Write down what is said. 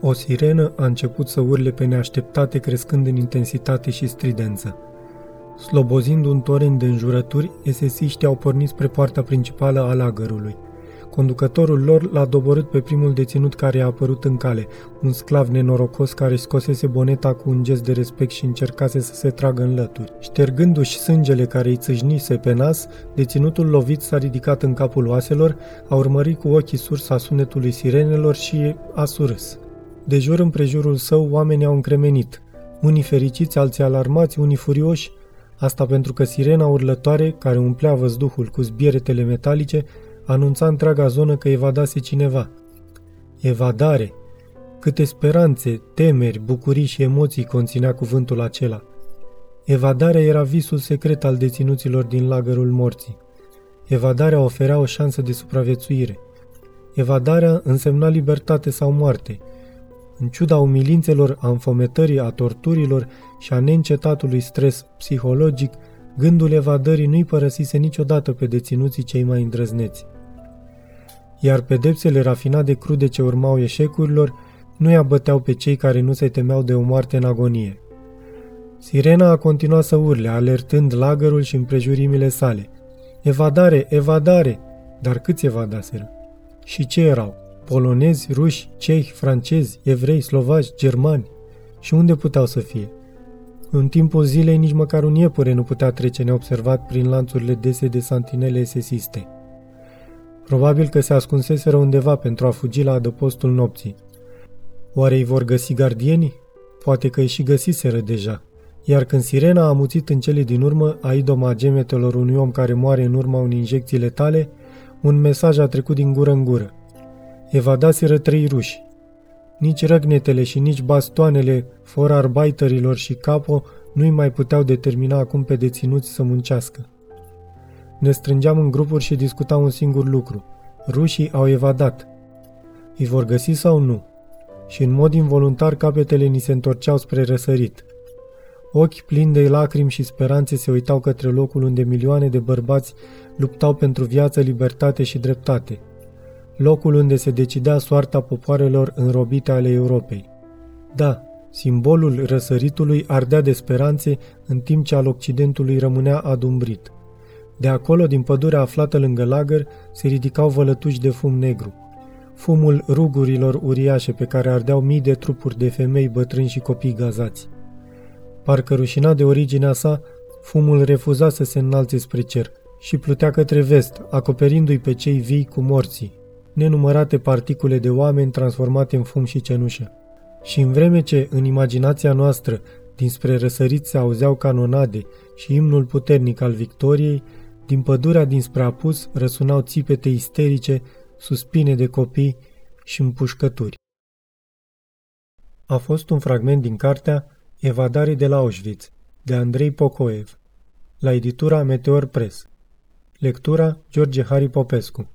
O sirenă a început să urle pe neașteptate, crescând în intensitate și stridență. Slobozind un torent de înjurături, esesiștii au pornit spre poarta principală a lagărului. Conducătorul lor l-a doborât pe primul deținut care a apărut în cale, un sclav nenorocos care scosese boneta cu un gest de respect și încercase să se tragă în lături. Ștergându-și sângele care îi țâșnise pe nas, deținutul lovit s-a ridicat în capul oaselor, a urmărit cu ochii sursa sunetului sirenelor și a surâs. De jur împrejurul său oamenii au încremenit, unii fericiți, alții alarmați, unii furioși, asta pentru că sirena urlătoare, care umplea văzduhul cu zbieretele metalice, anunța întreaga zonă că evadase cineva. Evadare! Câte speranțe, temeri, bucurii și emoții conținea cuvântul acela. Evadarea era visul secret al deținuților din lagărul morții. Evadarea oferea o șansă de supraviețuire. Evadarea însemna libertate sau moarte. În ciuda umilințelor, a înfometării, a torturilor și a neîncetatului stres psihologic, gândul evadării nu-i părăsise niciodată pe deținuții cei mai îndrăzneți iar pedepsele rafinate crude ce urmau eșecurilor nu-i abăteau pe cei care nu se temeau de o moarte în agonie. Sirena a continuat să urle, alertând lagărul și împrejurimile sale. Evadare, evadare! Dar câți evadaseră? Și ce erau? Polonezi, ruși, cehi, francezi, evrei, slovaci, germani? Și unde puteau să fie? În timpul zilei nici măcar un iepure nu putea trece neobservat prin lanțurile dese de santinele esesiste. Probabil că se ascunseseră undeva pentru a fugi la adăpostul nopții. Oare îi vor găsi gardienii? Poate că îi și găsiseră deja. Iar când sirena a amuțit în cele din urmă a idoma gemetelor unui om care moare în urma unei injecții letale, un mesaj a trecut din gură în gură. Evadaseră trei ruși. Nici răgnetele și nici bastoanele forarbaiterilor și capo nu-i mai puteau determina acum pe deținuți să muncească. Ne strângeam în grupuri și discutam un singur lucru. Rușii au evadat. Îi vor găsi sau nu? Și în mod involuntar capetele ni se întorceau spre răsărit. Ochi plini de lacrimi și speranțe se uitau către locul unde milioane de bărbați luptau pentru viață, libertate și dreptate. Locul unde se decidea soarta popoarelor înrobite ale Europei. Da, simbolul răsăritului ardea de speranțe în timp ce al Occidentului rămânea adumbrit. De acolo, din pădurea aflată lângă lagăr, se ridicau vălătuși de fum negru. Fumul rugurilor uriașe pe care ardeau mii de trupuri de femei, bătrâni și copii gazați. Parcă rușinat de originea sa, fumul refuza să se înalțe spre cer și plutea către vest, acoperindu-i pe cei vii cu morții, nenumărate particule de oameni transformate în fum și cenușă. Și în vreme ce, în imaginația noastră, dinspre răsărit se auzeau canonade și imnul puternic al victoriei, din pădurea dinspre apus răsunau țipete isterice, suspine de copii și împușcături. A fost un fragment din cartea Evadare de la Auschwitz, de Andrei Pocoev, la editura Meteor Press. Lectura George Hari Popescu